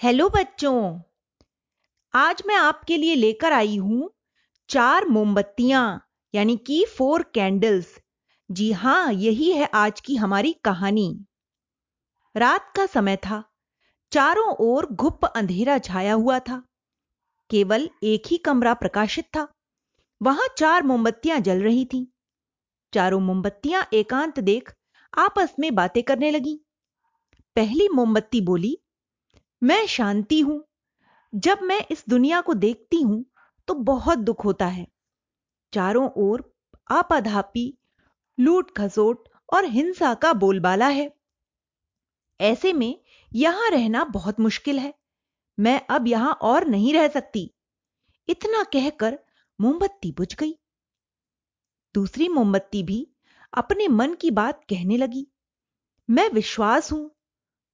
Hello बच्चों, आज मैं आपके लिए लेकर आई हूँ चार मोमबत्तियाँ, यानी कि फोर कैंडल्स। जी हाँ, यही है आज की हमारी कहानी। रात का समय था, चारों ओर घुप अंधेरा छाया हुआ था। केवल एक ही कमरा प्रकाशित था, वहाँ चार मोमबत्तियाँ जल रही थीं। चारों मोमबत्तियाँ एकांत देख आपस में बातें करने लगी। पहली मोमबत्ती बोली मैं शांति हूँ। जब मैं इस दुनिया को देखती हूँ तो बहुत दुख होता है। चारों ओर आपाधापी लूट खसोट और हिंसा का बोलबाला है। ऐसे में यहाँ रहना बहुत मुश्किल है। मैं अब यहाँ और नहीं रह सकती। इतना कहकर मोमबत्ती बुझ गई। दूसरी मोमबत्ती भी अपने मन की बात कहने लगी। मैं विश्वास हूँ।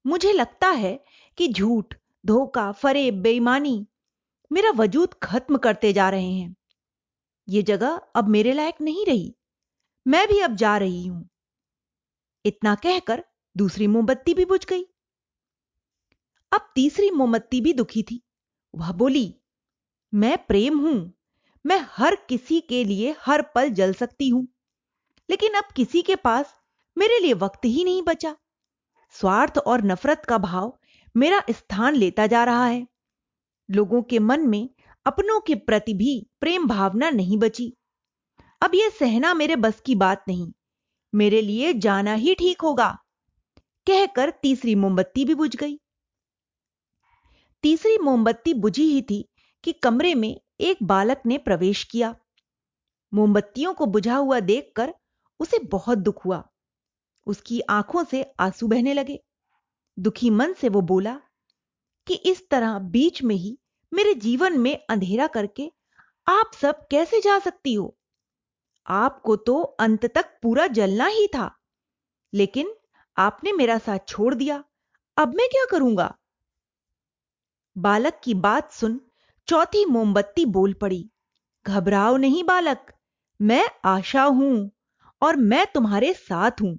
मुझे लगता है कि झूठ, धोखा, फरेब, बेईमानी मेरा वजूद खत्म करते जा रहे हैं। ये जगह अब मेरे लायक नहीं रही। मैं भी अब जा रही हूँ। इतना कहकर दूसरी मोमबत्ती भी बुझ गई। अब तीसरी मोमबत्ती भी दुखी थी। वह बोली, मैं प्रेम हूँ। मैं हर किसी के लिए हर पल जल सकती हूँ। लेकिन अब किसी के पास मेरे लिए वक्त ही नहीं बचा। स्वार्थ और नफरत का भाव मेरा स्थान लेता जा रहा है। लोगों के मन में अपनों के प्रति भी प्रेम भावना नहीं बची। अब यह सहना मेरे बस की बात नहीं, मेरे लिए जाना ही ठीक होगा, कहकर तीसरी मोमबत्ती भी बुझ गई। तीसरी मोमबत्ती बुझी ही थी कि कमरे में एक बालक ने प्रवेश किया। मोमबत्तियों को बुझा हुआ देखकर उसे बहुत दुख हुआ। उसकी आँखों से आँसू बहने लगे। दुखी मन से वो बोला कि इस तरह बीच में ही मेरे जीवन में अंधेरा करके आप सब कैसे जा सकती हो? आपको तो अंत तक पूरा जलना ही था। लेकिन आपने मेरा साथ छोड़ दिया। अब मैं क्या करूँगा? बालक की बात सुन चौथी मोमबत्ती बोल पड़ी। घबराओ नहीं बालक, मैं आशा हूँ और मैं तुम्हारे साथ हूँ।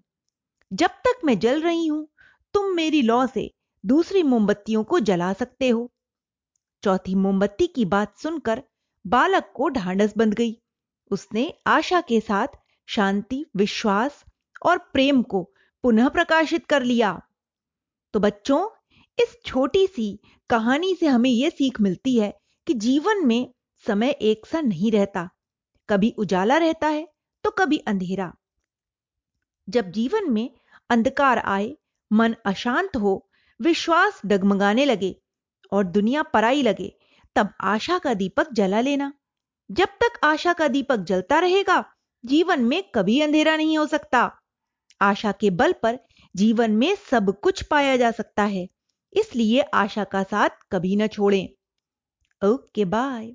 जब तक मैं जल रही हूँ तुम मेरी लौ से दूसरी मोमबत्तियों को जला सकते हो। चौथी मोमबत्ती की बात सुनकर बालक को ढांढस बंध गई। उसने आशा के साथ शांति, विश्वास और प्रेम को पुनः प्रकाशित कर लिया। तो बच्चों, इस छोटी सी कहानी से हमें यह सीख मिलती है कि जीवन में समय एक सा नहीं रहता। कभी उजाला रहता है तो कभी अंधेरा। जब जीवन में अंधकार आए मन अशांत हो, विश्वास डगमगाने लगे और दुनिया पराई लगे, तब आशा का दीपक जला लेना। जब तक आशा का दीपक जलता रहेगा, जीवन में कभी अंधेरा नहीं हो सकता। आशा के बल पर जीवन में सब कुछ पाया जा सकता है, इसलिए आशा का साथ कभी न छोड़ें। Okay, bye.